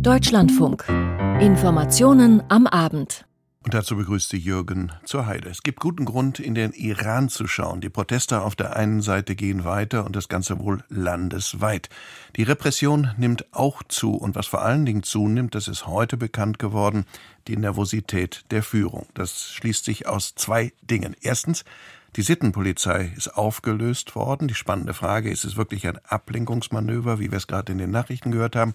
Deutschlandfunk. Informationen am Abend. Und dazu begrüßt sie Jürgen zur Heide. Es gibt guten Grund, in den Iran zu schauen. Die Proteste auf der einen Seite gehen weiter und das Ganze wohl landesweit. Die Repression nimmt auch zu und was vor allen Dingen zunimmt, das ist heute bekannt geworden, die Nervosität der Führung. Das schließt sich aus zwei Dingen. Erstens, die Sittenpolizei ist aufgelöst worden. Die spannende Frage, ist es wirklich ein Ablenkungsmanöver, wie wir es gerade in den Nachrichten gehört haben,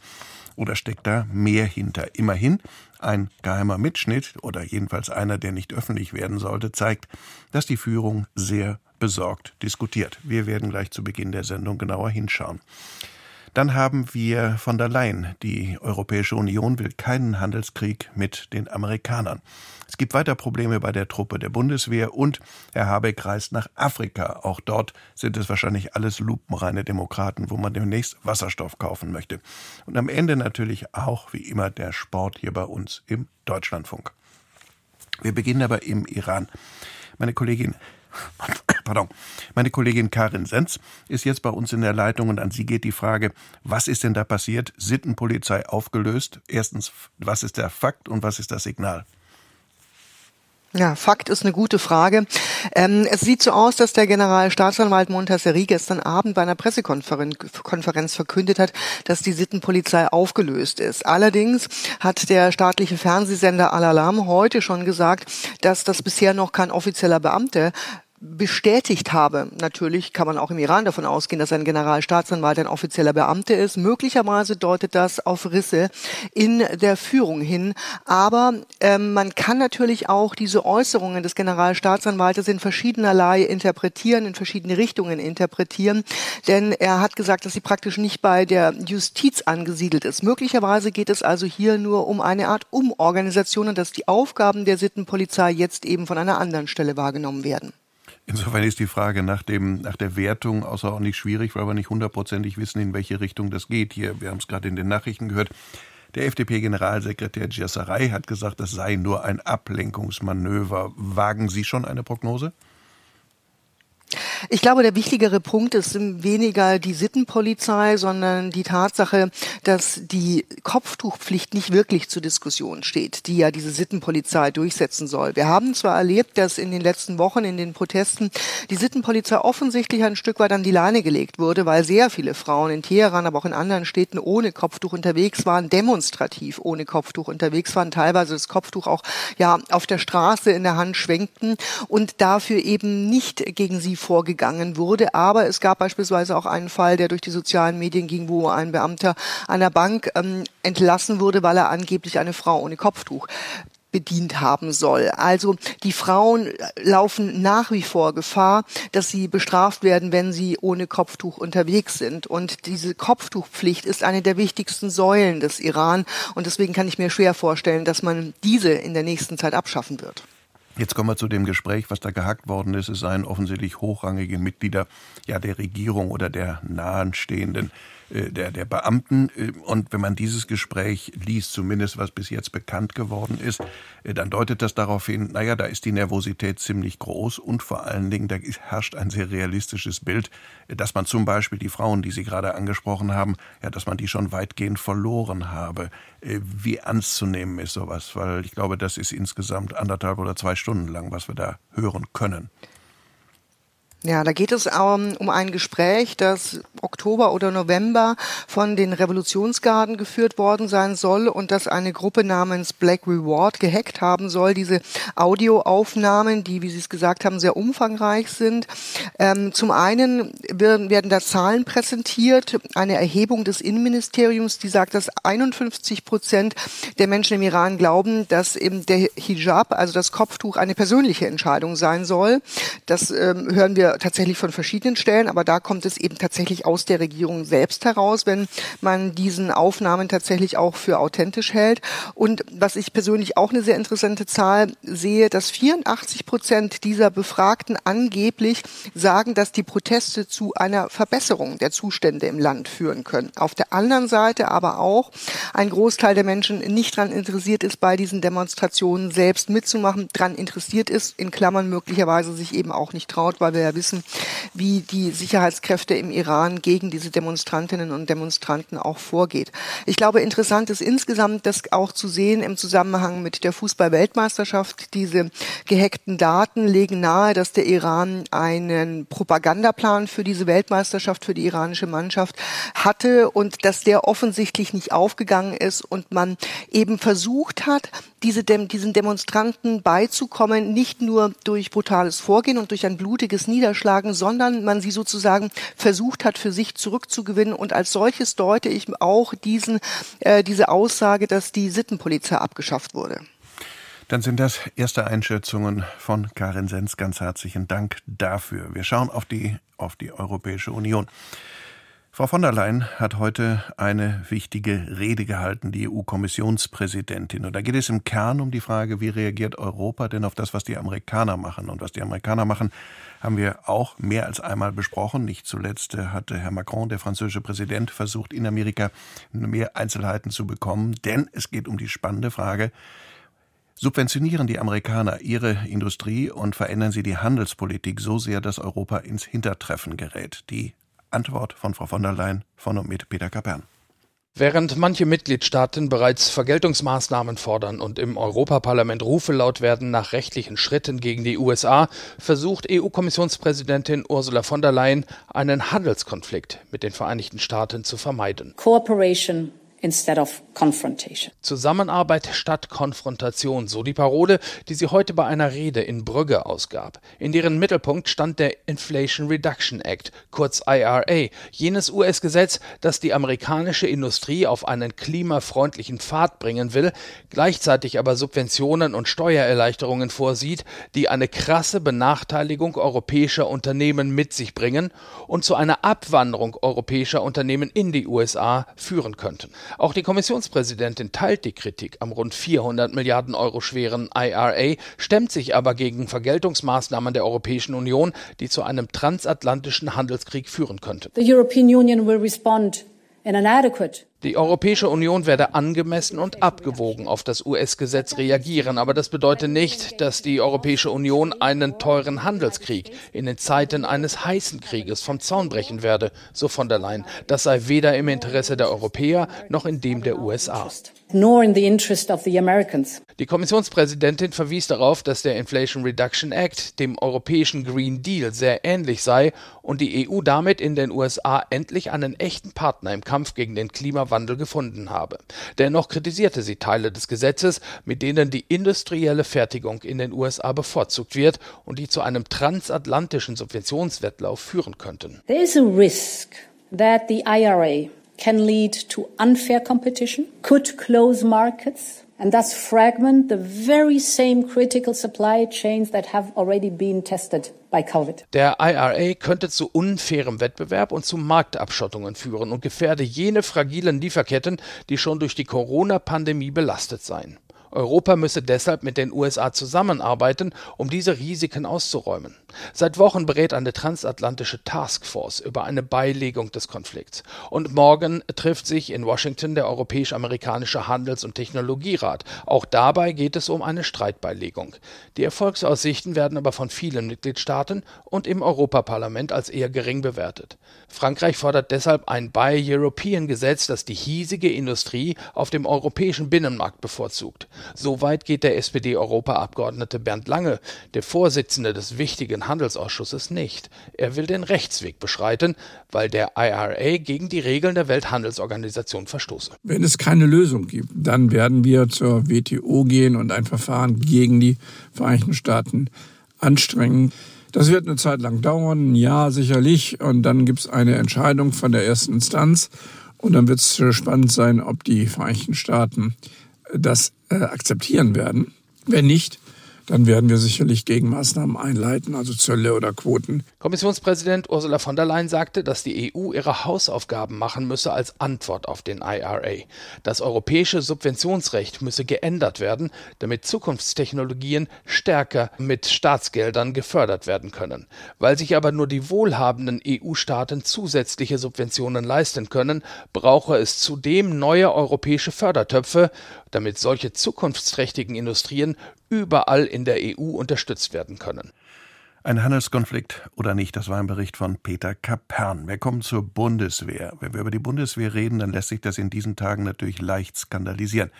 oder steckt da mehr hinter? Immerhin, ein geheimer Mitschnitt, oder jedenfalls einer, der nicht öffentlich werden sollte, zeigt, dass die Führung sehr besorgt diskutiert. Wir werden gleich zu Beginn der Sendung genauer hinschauen. Dann haben wir von der Leyen. Die Europäische Union will keinen Handelskrieg mit den Amerikanern. Es gibt weiter Probleme bei der Truppe der Bundeswehr und Herr Habeck reist nach Afrika. Auch dort sind es wahrscheinlich alles lupenreine Demokraten, wo man demnächst Wasserstoff kaufen möchte. Und am Ende natürlich auch, wie immer, der Sport hier bei uns im Deutschlandfunk. Wir beginnen aber im Iran. Meine Kollegin Pardon. Meine Kollegin Karin Senz ist jetzt bei uns in der Leitung und an sie geht die Frage, was ist denn da passiert? Sittenpolizei aufgelöst. Erstens, was ist der Fakt und was ist das Signal? Ja, Fakt ist eine gute Frage. Ähm, es sieht so aus, dass der Generalstaatsanwalt Montasseri gestern Abend bei einer Pressekonferenz verkündet hat, dass die Sittenpolizei aufgelöst ist. Allerdings hat der staatliche Fernsehsender Al-Alam heute schon gesagt, dass das bisher noch kein offizieller Beamter bestätigt habe. Natürlich kann man auch im Iran davon ausgehen, dass ein Generalstaatsanwalt ein offizieller Beamter ist. Möglicherweise deutet das auf Risse in der Führung hin. Aber ähm, man kann natürlich auch diese Äußerungen des Generalstaatsanwaltes in verschiedenerlei interpretieren, in verschiedene Richtungen interpretieren. Denn er hat gesagt, dass sie praktisch nicht bei der Justiz angesiedelt ist. Möglicherweise geht es also hier nur um eine Art Umorganisation und dass die Aufgaben der Sittenpolizei jetzt eben von einer anderen Stelle wahrgenommen werden. Insofern ist die Frage nach, dem, nach der Wertung außerordentlich schwierig, weil wir nicht hundertprozentig wissen, in welche Richtung das geht. Hier, wir haben es gerade in den Nachrichten gehört. Der FDP-Generalsekretär Giassaray hat gesagt, das sei nur ein Ablenkungsmanöver. Wagen Sie schon eine Prognose? Ich glaube, der wichtigere Punkt ist weniger die Sittenpolizei, sondern die Tatsache, dass die Kopftuchpflicht nicht wirklich zur Diskussion steht, die ja diese Sittenpolizei durchsetzen soll. Wir haben zwar erlebt, dass in den letzten Wochen in den Protesten die Sittenpolizei offensichtlich ein Stück weit an die Leine gelegt wurde, weil sehr viele Frauen in Teheran, aber auch in anderen Städten ohne Kopftuch unterwegs waren, demonstrativ ohne Kopftuch unterwegs waren, teilweise das Kopftuch auch ja auf der Straße in der Hand schwenkten und dafür eben nicht gegen sie vorgegangen wurde. Aber es gab beispielsweise auch einen Fall, der durch die sozialen Medien ging, wo ein Beamter einer Bank ähm, entlassen wurde, weil er angeblich eine Frau ohne Kopftuch bedient haben soll. Also die Frauen laufen nach wie vor Gefahr, dass sie bestraft werden, wenn sie ohne Kopftuch unterwegs sind. Und diese Kopftuchpflicht ist eine der wichtigsten Säulen des Iran. Und deswegen kann ich mir schwer vorstellen, dass man diese in der nächsten Zeit abschaffen wird. Jetzt kommen wir zu dem Gespräch, was da gehackt worden ist. Es seien offensichtlich hochrangige Mitglieder ja, der Regierung oder der nahenstehenden der, der Beamten. Äh, und wenn man dieses Gespräch liest, zumindest was bis jetzt bekannt geworden ist, äh, dann deutet das darauf hin, naja, da ist die Nervosität ziemlich groß und vor allen Dingen, da herrscht ein sehr realistisches Bild, dass man zum Beispiel die Frauen, die Sie gerade angesprochen haben, ja, dass man die schon weitgehend verloren habe. Wie ernst zu nehmen ist sowas? Weil ich glaube, das ist insgesamt anderthalb oder zwei Stunden lang, was wir da hören können. Ja, da geht es um, um ein Gespräch, das Oktober oder November von den Revolutionsgarden geführt worden sein soll und das eine Gruppe namens Black Reward gehackt haben soll. Diese Audioaufnahmen, die, wie Sie es gesagt haben, sehr umfangreich sind. Ähm, zum einen werden, werden da Zahlen präsentiert, eine Erhebung des Innenministeriums, die sagt, dass 51 Prozent der Menschen im Iran glauben, dass eben der Hijab, also das Kopftuch, eine persönliche Entscheidung sein soll. Das ähm, hören wir tatsächlich von verschiedenen Stellen, aber da kommt es eben tatsächlich aus der Regierung selbst heraus, wenn man diesen Aufnahmen tatsächlich auch für authentisch hält. Und was ich persönlich auch eine sehr interessante Zahl sehe, dass 84 Prozent dieser Befragten angeblich sagen, dass die Proteste zu einer Verbesserung der Zustände im Land führen können. Auf der anderen Seite aber auch ein Großteil der Menschen nicht daran interessiert ist, bei diesen Demonstrationen selbst mitzumachen, daran interessiert ist, in Klammern möglicherweise sich eben auch nicht traut, weil wir ja wissen, wie die Sicherheitskräfte im Iran gegen diese Demonstrantinnen und Demonstranten auch vorgeht. Ich glaube, interessant ist insgesamt das auch zu sehen im Zusammenhang mit der Fußball-Weltmeisterschaft. Diese gehackten Daten legen nahe, dass der Iran einen Propagandaplan für diese Weltmeisterschaft, für die iranische Mannschaft hatte und dass der offensichtlich nicht aufgegangen ist und man eben versucht hat, diese Dem diesen Demonstranten beizukommen, nicht nur durch brutales Vorgehen und durch ein blutiges Niederschlagen, sondern man sie sozusagen versucht hat, für sich zurückzugewinnen. Und als solches deute ich auch diesen, äh, diese Aussage, dass die Sittenpolizei abgeschafft wurde. Dann sind das erste Einschätzungen von Karin Sens. Ganz herzlichen Dank dafür. Wir schauen auf die, auf die Europäische Union. Frau von der Leyen hat heute eine wichtige Rede gehalten, die EU-Kommissionspräsidentin. Und da geht es im Kern um die Frage, wie reagiert Europa denn auf das, was die Amerikaner machen? Und was die Amerikaner machen, haben wir auch mehr als einmal besprochen. Nicht zuletzt hatte Herr Macron, der französische Präsident, versucht, in Amerika mehr Einzelheiten zu bekommen. Denn es geht um die spannende Frage, Subventionieren die Amerikaner ihre Industrie und verändern sie die Handelspolitik so sehr, dass Europa ins Hintertreffen gerät? Die Antwort von Frau von der Leyen von und mit Peter Kapern. Während manche Mitgliedstaaten bereits Vergeltungsmaßnahmen fordern und im Europaparlament Rufe laut werden nach rechtlichen Schritten gegen die USA, versucht EU-Kommissionspräsidentin Ursula von der Leyen, einen Handelskonflikt mit den Vereinigten Staaten zu vermeiden. Cooperation instead of confrontation. Zusammenarbeit statt Konfrontation, so die Parole, die sie heute bei einer Rede in Brügge ausgab. In deren Mittelpunkt stand der Inflation Reduction Act, kurz IRA, jenes US-Gesetz, das die amerikanische Industrie auf einen klimafreundlichen Pfad bringen will, gleichzeitig aber Subventionen und Steuererleichterungen vorsieht, die eine krasse Benachteiligung europäischer Unternehmen mit sich bringen und zu einer Abwanderung europäischer Unternehmen in die USA führen könnten. Auch die Kommissionspräsidentin teilt die Kritik am rund 400 Milliarden Euro schweren IRA, stemmt sich aber gegen Vergeltungsmaßnahmen der Europäischen Union, die zu einem transatlantischen Handelskrieg führen könnten. The European Union will respond in an adequate die Europäische Union werde angemessen und abgewogen auf das US-Gesetz reagieren, aber das bedeutet nicht, dass die Europäische Union einen teuren Handelskrieg in den Zeiten eines heißen Krieges vom Zaun brechen werde, so von der Leyen. Das sei weder im Interesse der Europäer noch in dem der USA. Die Kommissionspräsidentin verwies darauf, dass der Inflation Reduction Act dem europäischen Green Deal sehr ähnlich sei und die EU damit in den USA endlich einen echten Partner im Kampf gegen den Klimawandel Klimawandel gefunden habe. Dennoch kritisierte sie Teile des Gesetzes, mit denen die industrielle Fertigung in den USA bevorzugt wird und die zu einem transatlantischen Subventionswettlauf führen könnten. There is a risk that the IRA can lead to unfair competition, could close markets and thus fragment the very same critical supply chains that have already been tested by COVID. Der IRA könnte zu unfairem Wettbewerb und zu Marktabschottungen führen und gefährde jene fragilen Lieferketten, die schon durch die Corona-Pandemie belastet seien. Europa müsse deshalb mit den USA zusammenarbeiten, um diese Risiken auszuräumen. Seit Wochen berät eine transatlantische Taskforce über eine Beilegung des Konflikts. Und morgen trifft sich in Washington der Europäisch-Amerikanische Handels- und Technologierat. Auch dabei geht es um eine Streitbeilegung. Die Erfolgsaussichten werden aber von vielen Mitgliedstaaten und im Europaparlament als eher gering bewertet. Frankreich fordert deshalb ein Buy European Gesetz, das die hiesige Industrie auf dem europäischen Binnenmarkt bevorzugt. So weit geht der SPD-Europaabgeordnete Bernd Lange, der Vorsitzende des wichtigen Handelsausschusses, nicht. Er will den Rechtsweg beschreiten, weil der IRA gegen die Regeln der Welthandelsorganisation verstoße. Wenn es keine Lösung gibt, dann werden wir zur WTO gehen und ein Verfahren gegen die Vereinigten Staaten anstrengen. Das wird eine Zeit lang dauern, ein Jahr sicherlich, und dann gibt es eine Entscheidung von der ersten Instanz. Und dann wird es spannend sein, ob die Vereinigten Staaten das äh, akzeptieren werden. Wenn nicht, dann werden wir sicherlich Gegenmaßnahmen einleiten, also Zölle oder Quoten. Kommissionspräsident Ursula von der Leyen sagte, dass die EU ihre Hausaufgaben machen müsse als Antwort auf den IRA. Das europäische Subventionsrecht müsse geändert werden, damit Zukunftstechnologien stärker mit Staatsgeldern gefördert werden können. Weil sich aber nur die wohlhabenden EU-Staaten zusätzliche Subventionen leisten können, brauche es zudem neue europäische Fördertöpfe, damit solche zukunftsträchtigen Industrien überall in der EU unterstützt werden können. Ein Handelskonflikt oder nicht, das war ein Bericht von Peter Kapern. Wir kommen zur Bundeswehr. Wenn wir über die Bundeswehr reden, dann lässt sich das in diesen Tagen natürlich leicht skandalisieren.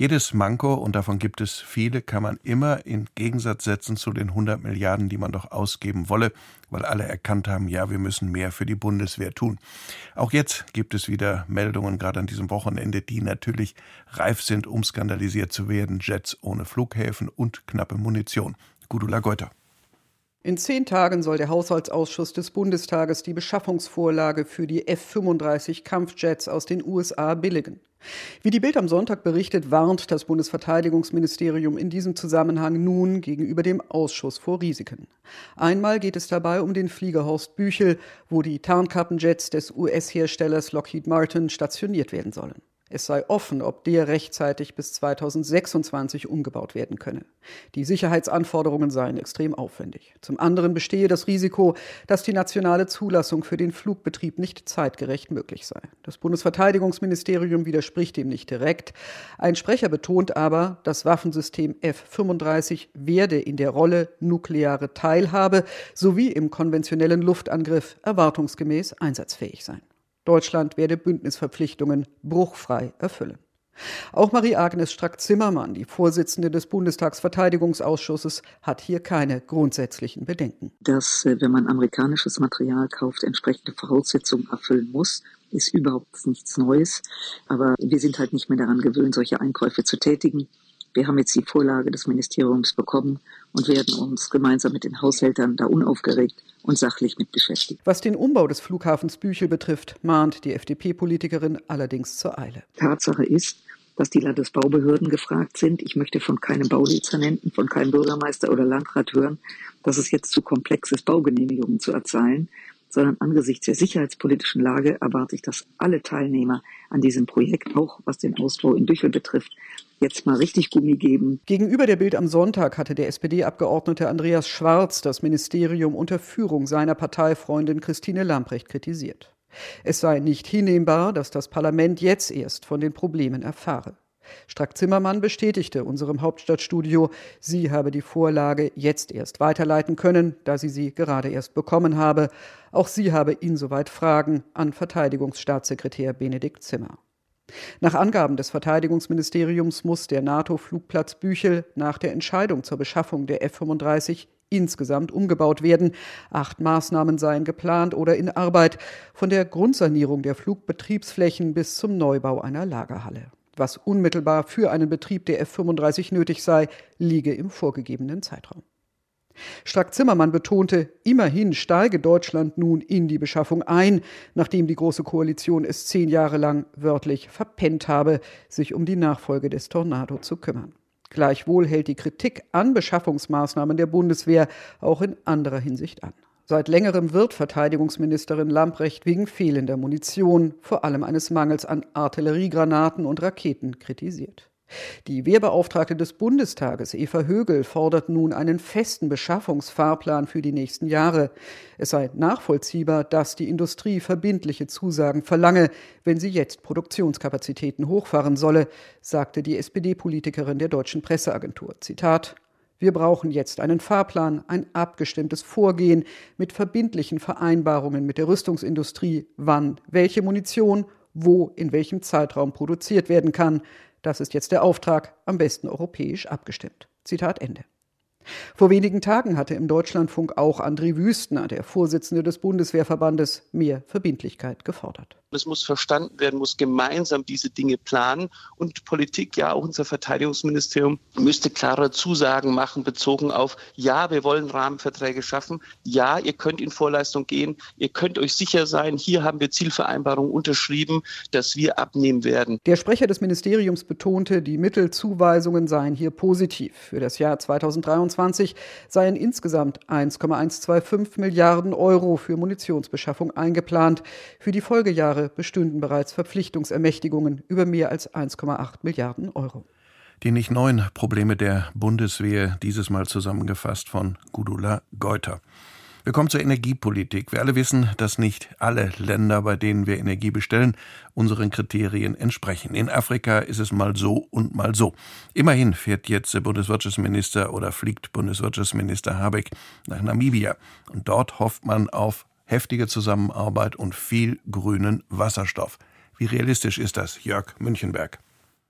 Jedes Manko, und davon gibt es viele, kann man immer in Gegensatz setzen zu den 100 Milliarden, die man doch ausgeben wolle, weil alle erkannt haben, ja, wir müssen mehr für die Bundeswehr tun. Auch jetzt gibt es wieder Meldungen, gerade an diesem Wochenende, die natürlich reif sind, um skandalisiert zu werden. Jets ohne Flughäfen und knappe Munition. Gudula Geuter. In zehn Tagen soll der Haushaltsausschuss des Bundestages die Beschaffungsvorlage für die F-35 Kampfjets aus den USA billigen. Wie die Bild am Sonntag berichtet, warnt das Bundesverteidigungsministerium in diesem Zusammenhang nun gegenüber dem Ausschuss vor Risiken. Einmal geht es dabei um den Flieger Horst Büchel, wo die Tarnkappenjets des US-Herstellers Lockheed Martin stationiert werden sollen. Es sei offen, ob der rechtzeitig bis 2026 umgebaut werden könne. Die Sicherheitsanforderungen seien extrem aufwendig. Zum anderen bestehe das Risiko, dass die nationale Zulassung für den Flugbetrieb nicht zeitgerecht möglich sei. Das Bundesverteidigungsministerium widerspricht dem nicht direkt. Ein Sprecher betont aber, das Waffensystem F-35 werde in der Rolle nukleare Teilhabe sowie im konventionellen Luftangriff erwartungsgemäß einsatzfähig sein. Deutschland werde Bündnisverpflichtungen bruchfrei erfüllen. Auch Marie-Agnes Strack-Zimmermann, die Vorsitzende des Bundestagsverteidigungsausschusses, hat hier keine grundsätzlichen Bedenken. Dass, äh, wenn man amerikanisches Material kauft, entsprechende Voraussetzungen erfüllen muss, ist überhaupt nichts Neues. Aber wir sind halt nicht mehr daran gewöhnt, solche Einkäufe zu tätigen. Wir haben jetzt die Vorlage des Ministeriums bekommen und werden uns gemeinsam mit den Haushältern da unaufgeregt und sachlich mit beschäftigen. Was den Umbau des Flughafens Büchel betrifft, mahnt die FDP-Politikerin allerdings zur Eile. Tatsache ist, dass die Landesbaubehörden gefragt sind. Ich möchte von keinem Baudezernenten, von keinem Bürgermeister oder Landrat hören, dass es jetzt zu komplex ist, Baugenehmigungen zu erzahlen sondern angesichts der sicherheitspolitischen Lage erwarte ich, dass alle Teilnehmer an diesem Projekt, auch was den Ausbau in Büchel betrifft, jetzt mal richtig Gummi geben. Gegenüber der Bild am Sonntag hatte der SPD-Abgeordnete Andreas Schwarz das Ministerium unter Führung seiner Parteifreundin Christine Lamprecht kritisiert. Es sei nicht hinnehmbar, dass das Parlament jetzt erst von den Problemen erfahre. Strack-Zimmermann bestätigte unserem Hauptstadtstudio, sie habe die Vorlage jetzt erst weiterleiten können, da sie sie gerade erst bekommen habe. Auch sie habe insoweit Fragen an Verteidigungsstaatssekretär Benedikt Zimmer. Nach Angaben des Verteidigungsministeriums muss der NATO-Flugplatz Büchel nach der Entscheidung zur Beschaffung der F-35 insgesamt umgebaut werden. Acht Maßnahmen seien geplant oder in Arbeit, von der Grundsanierung der Flugbetriebsflächen bis zum Neubau einer Lagerhalle was unmittelbar für einen Betrieb der F-35 nötig sei, liege im vorgegebenen Zeitraum. Strack-Zimmermann betonte, immerhin steige Deutschland nun in die Beschaffung ein, nachdem die Große Koalition es zehn Jahre lang wörtlich verpennt habe, sich um die Nachfolge des Tornado zu kümmern. Gleichwohl hält die Kritik an Beschaffungsmaßnahmen der Bundeswehr auch in anderer Hinsicht an. Seit längerem wird Verteidigungsministerin Lamprecht wegen fehlender Munition, vor allem eines Mangels an Artilleriegranaten und Raketen, kritisiert. Die Wehrbeauftragte des Bundestages, Eva Högel, fordert nun einen festen Beschaffungsfahrplan für die nächsten Jahre. Es sei nachvollziehbar, dass die Industrie verbindliche Zusagen verlange, wenn sie jetzt Produktionskapazitäten hochfahren solle, sagte die SPD-Politikerin der deutschen Presseagentur. Zitat wir brauchen jetzt einen Fahrplan, ein abgestimmtes Vorgehen mit verbindlichen Vereinbarungen mit der Rüstungsindustrie, wann welche Munition wo in welchem Zeitraum produziert werden kann. Das ist jetzt der Auftrag, am besten europäisch abgestimmt. Zitat Ende. Vor wenigen Tagen hatte im Deutschlandfunk auch André Wüstner, der Vorsitzende des Bundeswehrverbandes, mehr Verbindlichkeit gefordert. Es muss verstanden werden, muss gemeinsam diese Dinge planen. Und Politik, ja, auch unser Verteidigungsministerium, müsste klare Zusagen machen, bezogen auf, ja, wir wollen Rahmenverträge schaffen. Ja, ihr könnt in Vorleistung gehen. Ihr könnt euch sicher sein, hier haben wir Zielvereinbarungen unterschrieben, dass wir abnehmen werden. Der Sprecher des Ministeriums betonte, die Mittelzuweisungen seien hier positiv. Für das Jahr 2023 seien insgesamt 1,125 Milliarden Euro für Munitionsbeschaffung eingeplant. Für die Folgejahre Jahre bestünden bereits Verpflichtungsermächtigungen über mehr als 1,8 Milliarden Euro. Die nicht neuen Probleme der Bundeswehr, dieses Mal zusammengefasst von Gudula Geuter. Wir kommen zur Energiepolitik. Wir alle wissen, dass nicht alle Länder, bei denen wir Energie bestellen, unseren Kriterien entsprechen. In Afrika ist es mal so und mal so. Immerhin fährt jetzt der Bundeswirtschaftsminister oder fliegt Bundeswirtschaftsminister Habeck nach Namibia. Und dort hofft man auf heftige Zusammenarbeit und viel grünen Wasserstoff. Wie realistisch ist das, Jörg Münchenberg?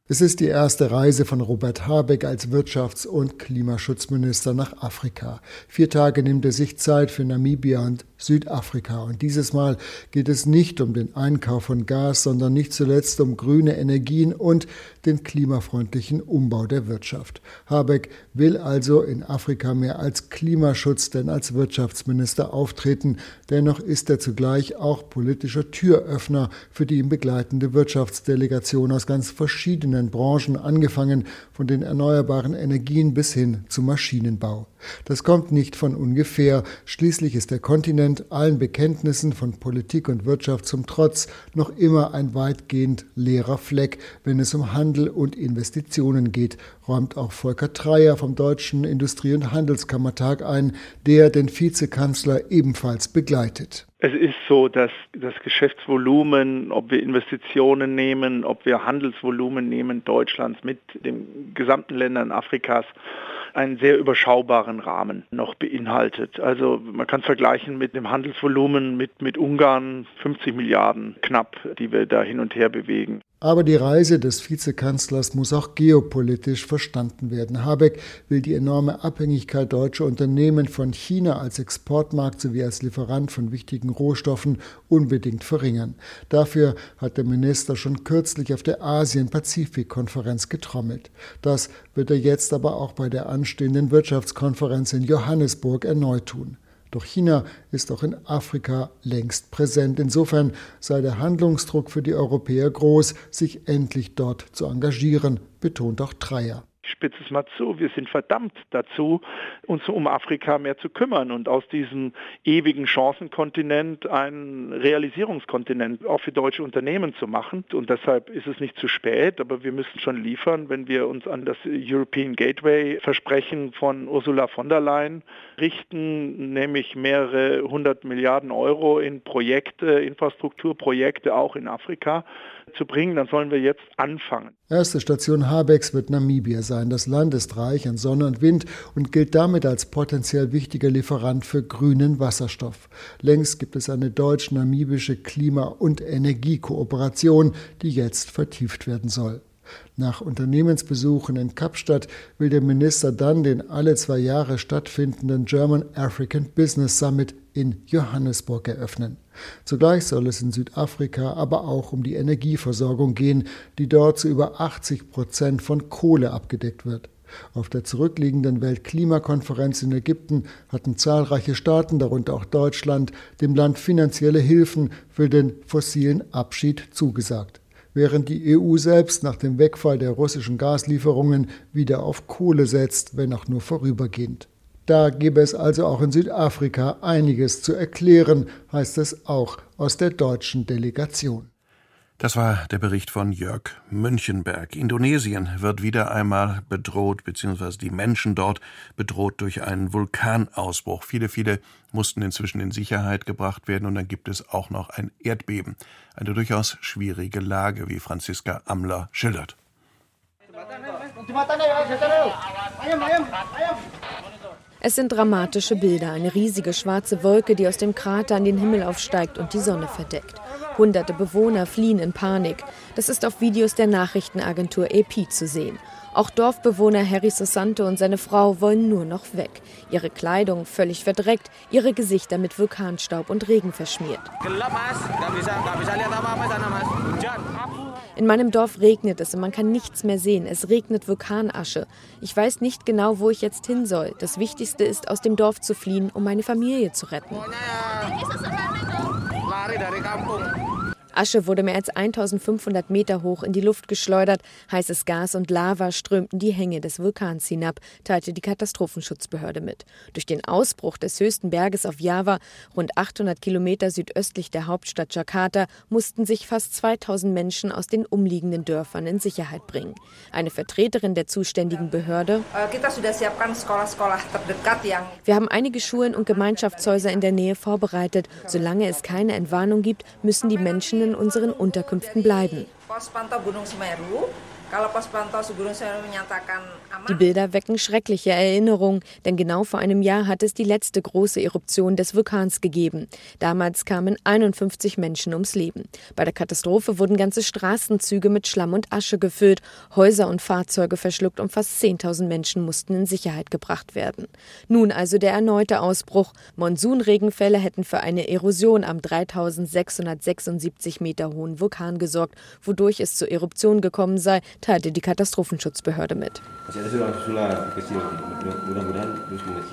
Es ist die erste Reise von Robert Habeck als Wirtschafts- und Klimaschutzminister nach Afrika. Vier Tage nimmt er sich Zeit für Namibia und Südafrika. Und dieses Mal geht es nicht um den Einkauf von Gas, sondern nicht zuletzt um grüne Energien und den klimafreundlichen Umbau der Wirtschaft. Habeck will also in Afrika mehr als Klimaschutz denn als Wirtschaftsminister auftreten. Dennoch ist er zugleich auch politischer Türöffner für die ihn begleitende Wirtschaftsdelegation aus ganz verschiedenen Branchen, angefangen von den erneuerbaren Energien bis hin zum Maschinenbau. Das kommt nicht von ungefähr. Schließlich ist der Kontinent allen Bekenntnissen von Politik und Wirtschaft zum Trotz noch immer ein weitgehend leerer Fleck, wenn es um Handel und Investitionen geht, räumt auch Volker Treyer vom Deutschen Industrie- und Handelskammertag ein, der den Vizekanzler ebenfalls begleitet. Es ist so, dass das Geschäftsvolumen, ob wir Investitionen nehmen, ob wir Handelsvolumen nehmen Deutschlands mit den gesamten Ländern Afrikas, einen sehr überschaubaren Rahmen noch beinhaltet. Also man kann vergleichen mit dem Handelsvolumen mit, mit Ungarn 50 Milliarden knapp, die wir da hin und her bewegen. Aber die Reise des Vizekanzlers muss auch geopolitisch verstanden werden. Habeck will die enorme Abhängigkeit deutscher Unternehmen von China als Exportmarkt sowie als Lieferant von wichtigen Rohstoffen unbedingt verringern. Dafür hat der Minister schon kürzlich auf der Asien-Pazifik-Konferenz getrommelt. Das wird er jetzt aber auch bei der anstehenden Wirtschaftskonferenz in Johannesburg erneut tun. Doch China ist auch in Afrika längst präsent. Insofern sei der Handlungsdruck für die Europäer groß, sich endlich dort zu engagieren, betont auch Dreyer spitze es mal zu, wir sind verdammt dazu, uns um Afrika mehr zu kümmern und aus diesem ewigen Chancenkontinent einen Realisierungskontinent auch für deutsche Unternehmen zu machen. Und deshalb ist es nicht zu spät, aber wir müssen schon liefern, wenn wir uns an das European Gateway Versprechen von Ursula von der Leyen richten, nämlich mehrere hundert Milliarden Euro in Projekte, Infrastrukturprojekte auch in Afrika zu bringen, dann sollen wir jetzt anfangen. Erste Station Habecks wird Namibia sein. Das Land ist reich an Sonne und Wind und gilt damit als potenziell wichtiger Lieferant für grünen Wasserstoff. Längst gibt es eine deutsch-namibische Klima- und Energiekooperation, die jetzt vertieft werden soll. Nach Unternehmensbesuchen in Kapstadt will der Minister dann den alle zwei Jahre stattfindenden German African Business Summit in Johannesburg eröffnen. Zugleich soll es in Südafrika aber auch um die Energieversorgung gehen, die dort zu über 80 Prozent von Kohle abgedeckt wird. Auf der zurückliegenden Weltklimakonferenz in Ägypten hatten zahlreiche Staaten, darunter auch Deutschland, dem Land finanzielle Hilfen für den fossilen Abschied zugesagt, während die EU selbst nach dem Wegfall der russischen Gaslieferungen wieder auf Kohle setzt, wenn auch nur vorübergehend. Da gäbe es also auch in Südafrika einiges zu erklären, heißt es auch aus der deutschen Delegation. Das war der Bericht von Jörg Münchenberg. Indonesien wird wieder einmal bedroht, beziehungsweise die Menschen dort bedroht durch einen Vulkanausbruch. Viele, viele mussten inzwischen in Sicherheit gebracht werden und dann gibt es auch noch ein Erdbeben. Eine durchaus schwierige Lage, wie Franziska Amler schildert. Es sind dramatische Bilder, eine riesige schwarze Wolke, die aus dem Krater an den Himmel aufsteigt und die Sonne verdeckt. Hunderte Bewohner fliehen in Panik. Das ist auf Videos der Nachrichtenagentur AP zu sehen. Auch Dorfbewohner Harry Sosanto und seine Frau wollen nur noch weg. Ihre Kleidung völlig verdreckt, ihre Gesichter mit Vulkanstaub und Regen verschmiert. In meinem Dorf regnet es und man kann nichts mehr sehen. Es regnet Vulkanasche. Ich weiß nicht genau, wo ich jetzt hin soll. Das Wichtigste ist, aus dem Dorf zu fliehen, um meine Familie zu retten. Asche wurde mehr als 1500 Meter hoch in die Luft geschleudert. Heißes Gas und Lava strömten die Hänge des Vulkans hinab, teilte die Katastrophenschutzbehörde mit. Durch den Ausbruch des höchsten Berges auf Java, rund 800 Kilometer südöstlich der Hauptstadt Jakarta, mussten sich fast 2000 Menschen aus den umliegenden Dörfern in Sicherheit bringen. Eine Vertreterin der zuständigen Behörde. Wir haben einige Schulen und Gemeinschaftshäuser in der Nähe vorbereitet. Solange es keine Entwarnung gibt, müssen die Menschen in unseren Unterkünften bleiben. Die Bilder wecken schreckliche Erinnerungen, denn genau vor einem Jahr hat es die letzte große Eruption des Vulkans gegeben. Damals kamen 51 Menschen ums Leben. Bei der Katastrophe wurden ganze Straßenzüge mit Schlamm und Asche gefüllt, Häuser und Fahrzeuge verschluckt und fast 10.000 Menschen mussten in Sicherheit gebracht werden. Nun also der erneute Ausbruch. Monsunregenfälle hätten für eine Erosion am 3676 Meter hohen Vulkan gesorgt, wodurch es zur Eruption gekommen sei, teilte die Katastrophenschutzbehörde mit.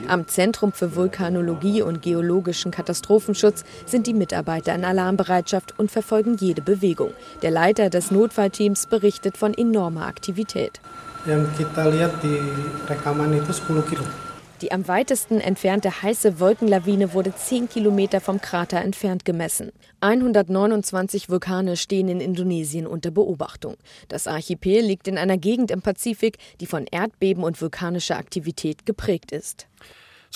Am Zentrum für Vulkanologie und geologischen Katastrophenschutz sind die Mitarbeiter in Alarmbereitschaft und verfolgen jede Bewegung. Der Leiter des Notfallteams berichtet von enormer Aktivität. Yang kita lihat di rekaman itu 10 Kilo. Die am weitesten entfernte heiße Wolkenlawine wurde 10 Kilometer vom Krater entfernt gemessen. 129 Vulkane stehen in Indonesien unter Beobachtung. Das Archipel liegt in einer Gegend im Pazifik, die von Erdbeben und vulkanischer Aktivität geprägt ist.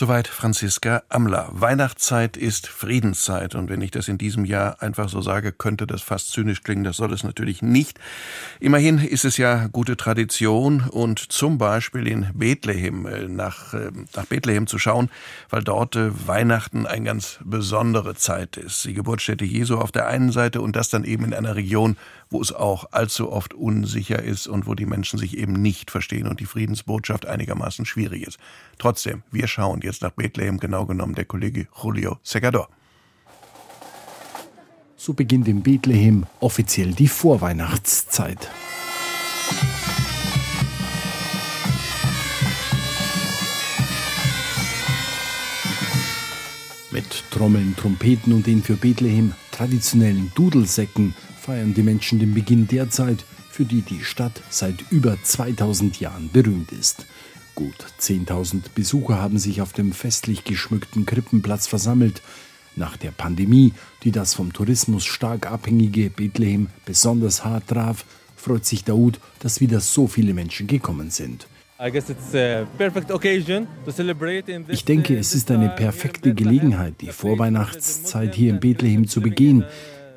Soweit Franziska Amler. Weihnachtszeit ist Friedenszeit. Und wenn ich das in diesem Jahr einfach so sage, könnte das fast zynisch klingen. Das soll es natürlich nicht. Immerhin ist es ja gute Tradition und zum Beispiel in Bethlehem, äh, nach, äh, nach Bethlehem zu schauen, weil dort äh, Weihnachten eine ganz besondere Zeit ist. Die Geburtsstätte Jesu auf der einen Seite und das dann eben in einer Region, wo es auch allzu oft unsicher ist und wo die Menschen sich eben nicht verstehen und die Friedensbotschaft einigermaßen schwierig ist. Trotzdem, wir schauen jetzt nach Bethlehem, genau genommen der Kollege Julio Segador. So beginnt in Bethlehem offiziell die Vorweihnachtszeit. Mit Trommeln, Trompeten und den für Bethlehem traditionellen Dudelsäcken feiern die Menschen den Beginn der Zeit, für die die Stadt seit über 2000 Jahren berühmt ist. Gut 10.000 Besucher haben sich auf dem festlich geschmückten Krippenplatz versammelt. Nach der Pandemie, die das vom Tourismus stark abhängige Bethlehem besonders hart traf, freut sich Daoud, dass wieder so viele Menschen gekommen sind. Ich denke, es ist eine perfekte Gelegenheit, die Vorweihnachtszeit hier in Bethlehem zu begehen.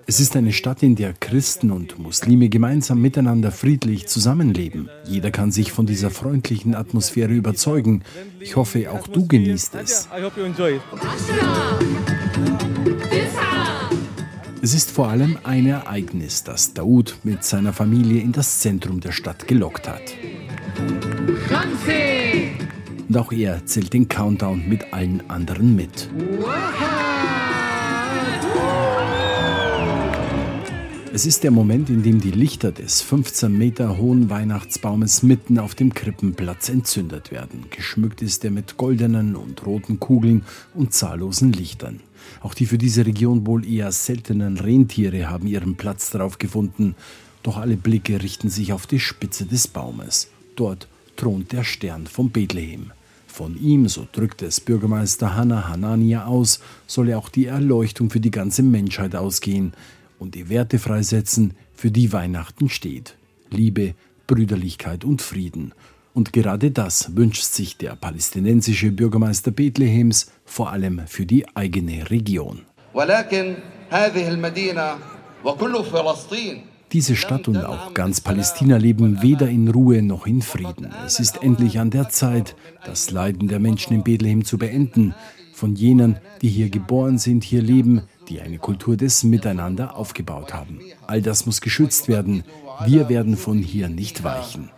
Es ist eine Stadt, in der Christen und Muslime gemeinsam miteinander friedlich zusammenleben. Jeder kann sich von dieser freundlichen Atmosphäre überzeugen. Ich hoffe, auch du genießt es. Es ist vor allem ein Ereignis, das Daoud mit seiner Familie in das Zentrum der Stadt gelockt hat. Und auch er zählt den Countdown mit allen anderen mit. Es ist der Moment, in dem die Lichter des 15 Meter hohen Weihnachtsbaumes mitten auf dem Krippenplatz entzündet werden. Geschmückt ist er mit goldenen und roten Kugeln und zahllosen Lichtern. Auch die für diese Region wohl eher seltenen Rentiere haben ihren Platz darauf gefunden. Doch alle Blicke richten sich auf die Spitze des Baumes. Dort thront der Stern von Bethlehem. Von ihm, so drückt es Bürgermeister Hanna Hanania aus, solle auch die Erleuchtung für die ganze Menschheit ausgehen und die Werte freisetzen, für die Weihnachten steht. Liebe, Brüderlichkeit und Frieden. Und gerade das wünscht sich der palästinensische Bürgermeister Bethlehems vor allem für die eigene Region. Diese Stadt und auch ganz Palästina leben weder in Ruhe noch in Frieden. Es ist endlich an der Zeit, das Leiden der Menschen in Bethlehem zu beenden. Von jenen, die hier geboren sind, hier leben, die eine Kultur des Miteinander aufgebaut haben. All das muss geschützt werden. Wir werden von hier nicht weichen.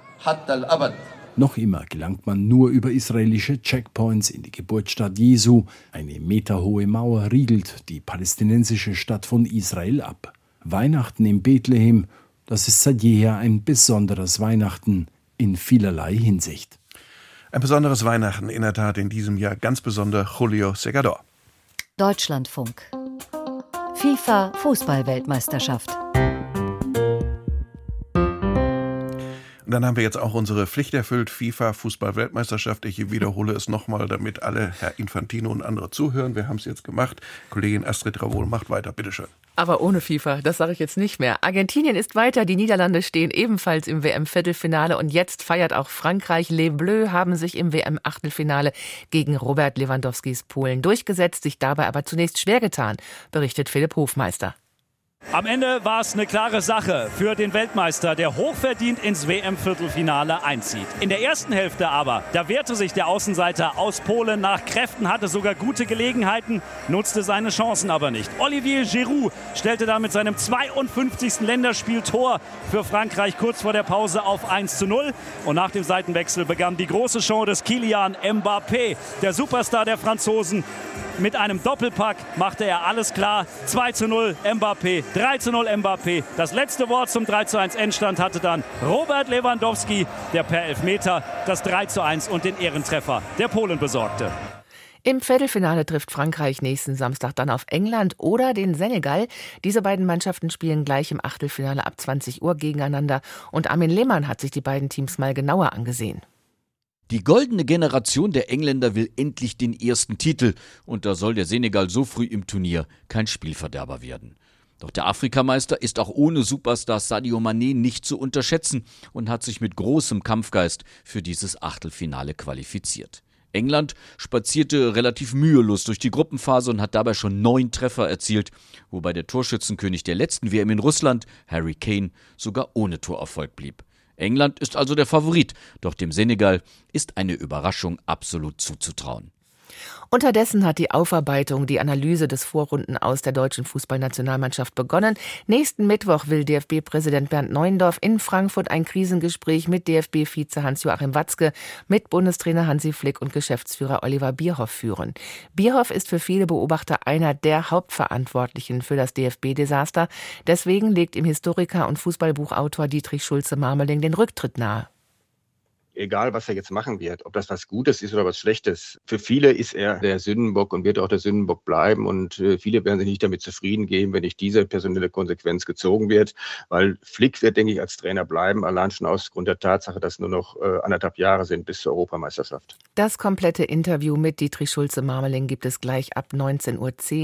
Noch immer gelangt man nur über israelische Checkpoints in die Geburtsstadt Jesu. Eine meterhohe Mauer riegelt die palästinensische Stadt von Israel ab. Weihnachten in Bethlehem, das ist seit jeher ein besonderes Weihnachten in vielerlei Hinsicht. Ein besonderes Weihnachten in der Tat in diesem Jahr, ganz besonders Julio Segador. Deutschlandfunk FIFA Fußballweltmeisterschaft. Und dann haben wir jetzt auch unsere Pflicht erfüllt, FIFA Fußball-Weltmeisterschaft. Ich wiederhole es nochmal, damit alle, Herr Infantino und andere zuhören. Wir haben es jetzt gemacht. Kollegin Astrid Ravol macht weiter, bitteschön. Aber ohne FIFA, das sage ich jetzt nicht mehr. Argentinien ist weiter, die Niederlande stehen ebenfalls im WM-Viertelfinale und jetzt feiert auch Frankreich. Les Bleus haben sich im WM-Achtelfinale gegen Robert Lewandowskis Polen durchgesetzt, sich dabei aber zunächst schwer getan, berichtet Philipp Hofmeister. Am Ende war es eine klare Sache für den Weltmeister, der hochverdient ins WM-Viertelfinale einzieht. In der ersten Hälfte aber, da wehrte sich der Außenseiter aus Polen nach Kräften, hatte sogar gute Gelegenheiten, nutzte seine Chancen aber nicht. Olivier Giroud stellte da mit seinem 52. Länderspiel Tor für Frankreich kurz vor der Pause auf 1 zu 0. Und nach dem Seitenwechsel begann die große Show des Kilian Mbappé, der Superstar der Franzosen. Mit einem Doppelpack machte er alles klar. 2 zu 0 Mbappé, 3 zu 0 Mbappé. Das letzte Wort zum 3 zu 1 Endstand hatte dann Robert Lewandowski, der per Elfmeter das 3 zu 1 und den Ehrentreffer der Polen besorgte. Im Viertelfinale trifft Frankreich nächsten Samstag dann auf England oder den Senegal. Diese beiden Mannschaften spielen gleich im Achtelfinale ab 20 Uhr gegeneinander. Und Armin Lehmann hat sich die beiden Teams mal genauer angesehen. Die goldene Generation der Engländer will endlich den ersten Titel und da soll der Senegal so früh im Turnier kein Spielverderber werden. Doch der Afrikameister ist auch ohne Superstar Sadio Mané nicht zu unterschätzen und hat sich mit großem Kampfgeist für dieses Achtelfinale qualifiziert. England spazierte relativ mühelos durch die Gruppenphase und hat dabei schon neun Treffer erzielt, wobei der Torschützenkönig der letzten WM in Russland, Harry Kane, sogar ohne Torerfolg blieb. England ist also der Favorit, doch dem Senegal ist eine Überraschung absolut zuzutrauen. Unterdessen hat die Aufarbeitung, die Analyse des Vorrunden aus der deutschen Fußballnationalmannschaft begonnen. Nächsten Mittwoch will DFB-Präsident Bernd Neuendorf in Frankfurt ein Krisengespräch mit DFB-Vize Hans-Joachim Watzke, mit Bundestrainer Hansi Flick und Geschäftsführer Oliver Bierhoff führen. Bierhoff ist für viele Beobachter einer der Hauptverantwortlichen für das DFB-Desaster. Deswegen legt ihm Historiker und Fußballbuchautor Dietrich Schulze-Marmeling den Rücktritt nahe egal was er jetzt machen wird, ob das was Gutes ist oder was Schlechtes. Für viele ist er der Sündenbock und wird auch der Sündenbock bleiben. Und äh, viele werden sich nicht damit zufrieden geben, wenn nicht diese personelle Konsequenz gezogen wird. Weil Flick wird, denke ich, als Trainer bleiben, allein schon aus Grund der Tatsache, dass nur noch äh, anderthalb Jahre sind bis zur Europameisterschaft. Das komplette Interview mit Dietrich Schulze-Marmeling gibt es gleich ab 19.10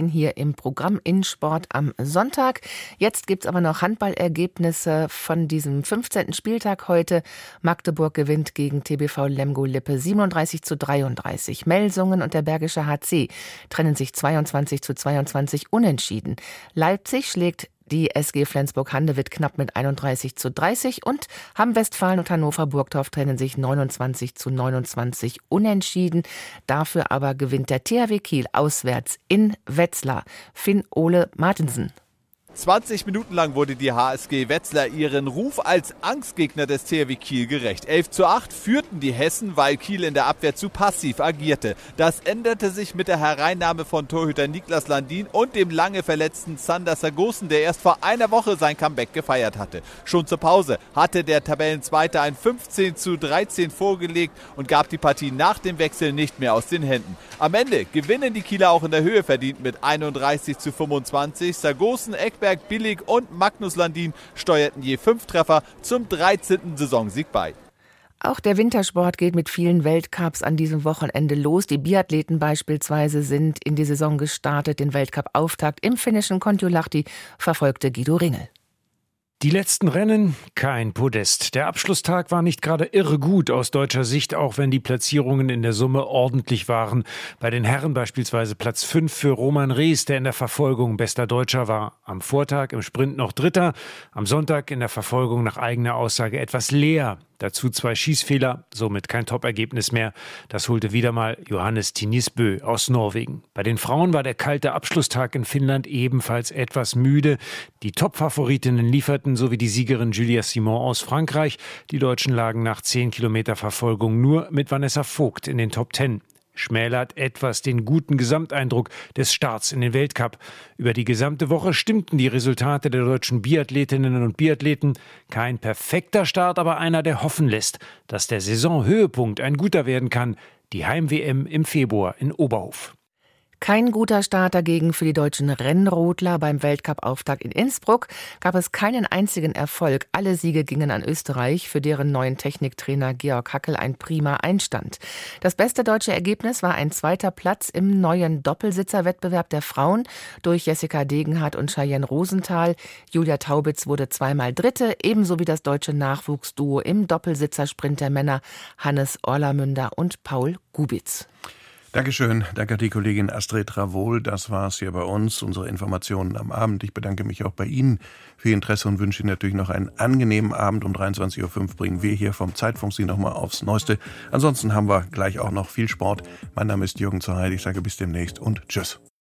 Uhr hier im Programm in Sport am Sonntag. Jetzt gibt es aber noch Handballergebnisse von diesem 15. Spieltag heute. Magdeburg gewinnt gegen gegen TBV Lemgo Lippe 37 zu 33. Melsungen und der Bergische HC trennen sich 22 zu 22 unentschieden. Leipzig schlägt die SG Flensburg-Handewitt knapp mit 31 zu 30 und Hamm-Westfalen und Hannover-Burgdorf trennen sich 29 zu 29 unentschieden. Dafür aber gewinnt der THW Kiel auswärts in Wetzlar. Finn Ole Martensen. 20 Minuten lang wurde die HSG Wetzlar ihren Ruf als Angstgegner des THW Kiel gerecht. 11 zu 8 führten die Hessen, weil Kiel in der Abwehr zu passiv agierte. Das änderte sich mit der Hereinnahme von Torhüter Niklas Landin und dem lange verletzten Sander Sargosen, der erst vor einer Woche sein Comeback gefeiert hatte. Schon zur Pause hatte der Tabellenzweite ein 15 zu 13 vorgelegt und gab die Partie nach dem Wechsel nicht mehr aus den Händen. Am Ende gewinnen die Kieler auch in der Höhe verdient mit 31 zu 25. Sargosen, Rosberg, Billig und Magnus Landin steuerten je fünf Treffer zum 13. Saisonsieg bei. Auch der Wintersport geht mit vielen Weltcups an diesem Wochenende los. Die Biathleten beispielsweise sind in die Saison gestartet. Den Weltcup-Auftakt im finnischen Kontiolahti verfolgte Guido Ringel. Die letzten Rennen, kein Podest. Der Abschlusstag war nicht gerade irre gut aus deutscher Sicht, auch wenn die Platzierungen in der Summe ordentlich waren. Bei den Herren beispielsweise Platz 5 für Roman Rees, der in der Verfolgung bester Deutscher war. Am Vortag im Sprint noch Dritter, am Sonntag in der Verfolgung nach eigener Aussage etwas leer. Dazu zwei Schießfehler, somit kein Top-Ergebnis mehr. Das holte wieder mal Johannes Tinisbö aus Norwegen. Bei den Frauen war der kalte Abschlusstag in Finnland ebenfalls etwas müde. Die Top-Favoritinnen lieferten, sowie die Siegerin Julia Simon aus Frankreich. Die Deutschen lagen nach 10 Kilometer Verfolgung nur mit Vanessa Vogt in den Top 10 schmälert etwas den guten Gesamteindruck des Starts in den Weltcup. Über die gesamte Woche stimmten die Resultate der deutschen Biathletinnen und Biathleten. Kein perfekter Start, aber einer, der hoffen lässt, dass der Saisonhöhepunkt ein guter werden kann. Die Heim-WM im Februar in Oberhof. Kein guter Start dagegen für die deutschen Rennrodler. Beim Weltcup-Auftakt in Innsbruck gab es keinen einzigen Erfolg. Alle Siege gingen an Österreich, für deren neuen Techniktrainer Georg Hackel ein prima Einstand. Das beste deutsche Ergebnis war ein zweiter Platz im neuen Doppelsitzerwettbewerb der Frauen durch Jessica Degenhardt und Cheyenne Rosenthal. Julia Taubitz wurde zweimal Dritte, ebenso wie das deutsche Nachwuchsduo im Doppelsitzersprint der Männer Hannes Orlamünder und Paul Gubitz. Dankeschön. Danke die Kollegin Astrid Travol. Das war es hier bei uns, unsere Informationen am Abend. Ich bedanke mich auch bei Ihnen für Ihr Interesse und wünsche Ihnen natürlich noch einen angenehmen Abend. Um 23.05 Uhr bringen wir hier vom Zeitfunk Sie nochmal aufs Neueste. Ansonsten haben wir gleich auch noch viel Sport. Mein Name ist Jürgen Zerheide. Ich sage bis demnächst und tschüss.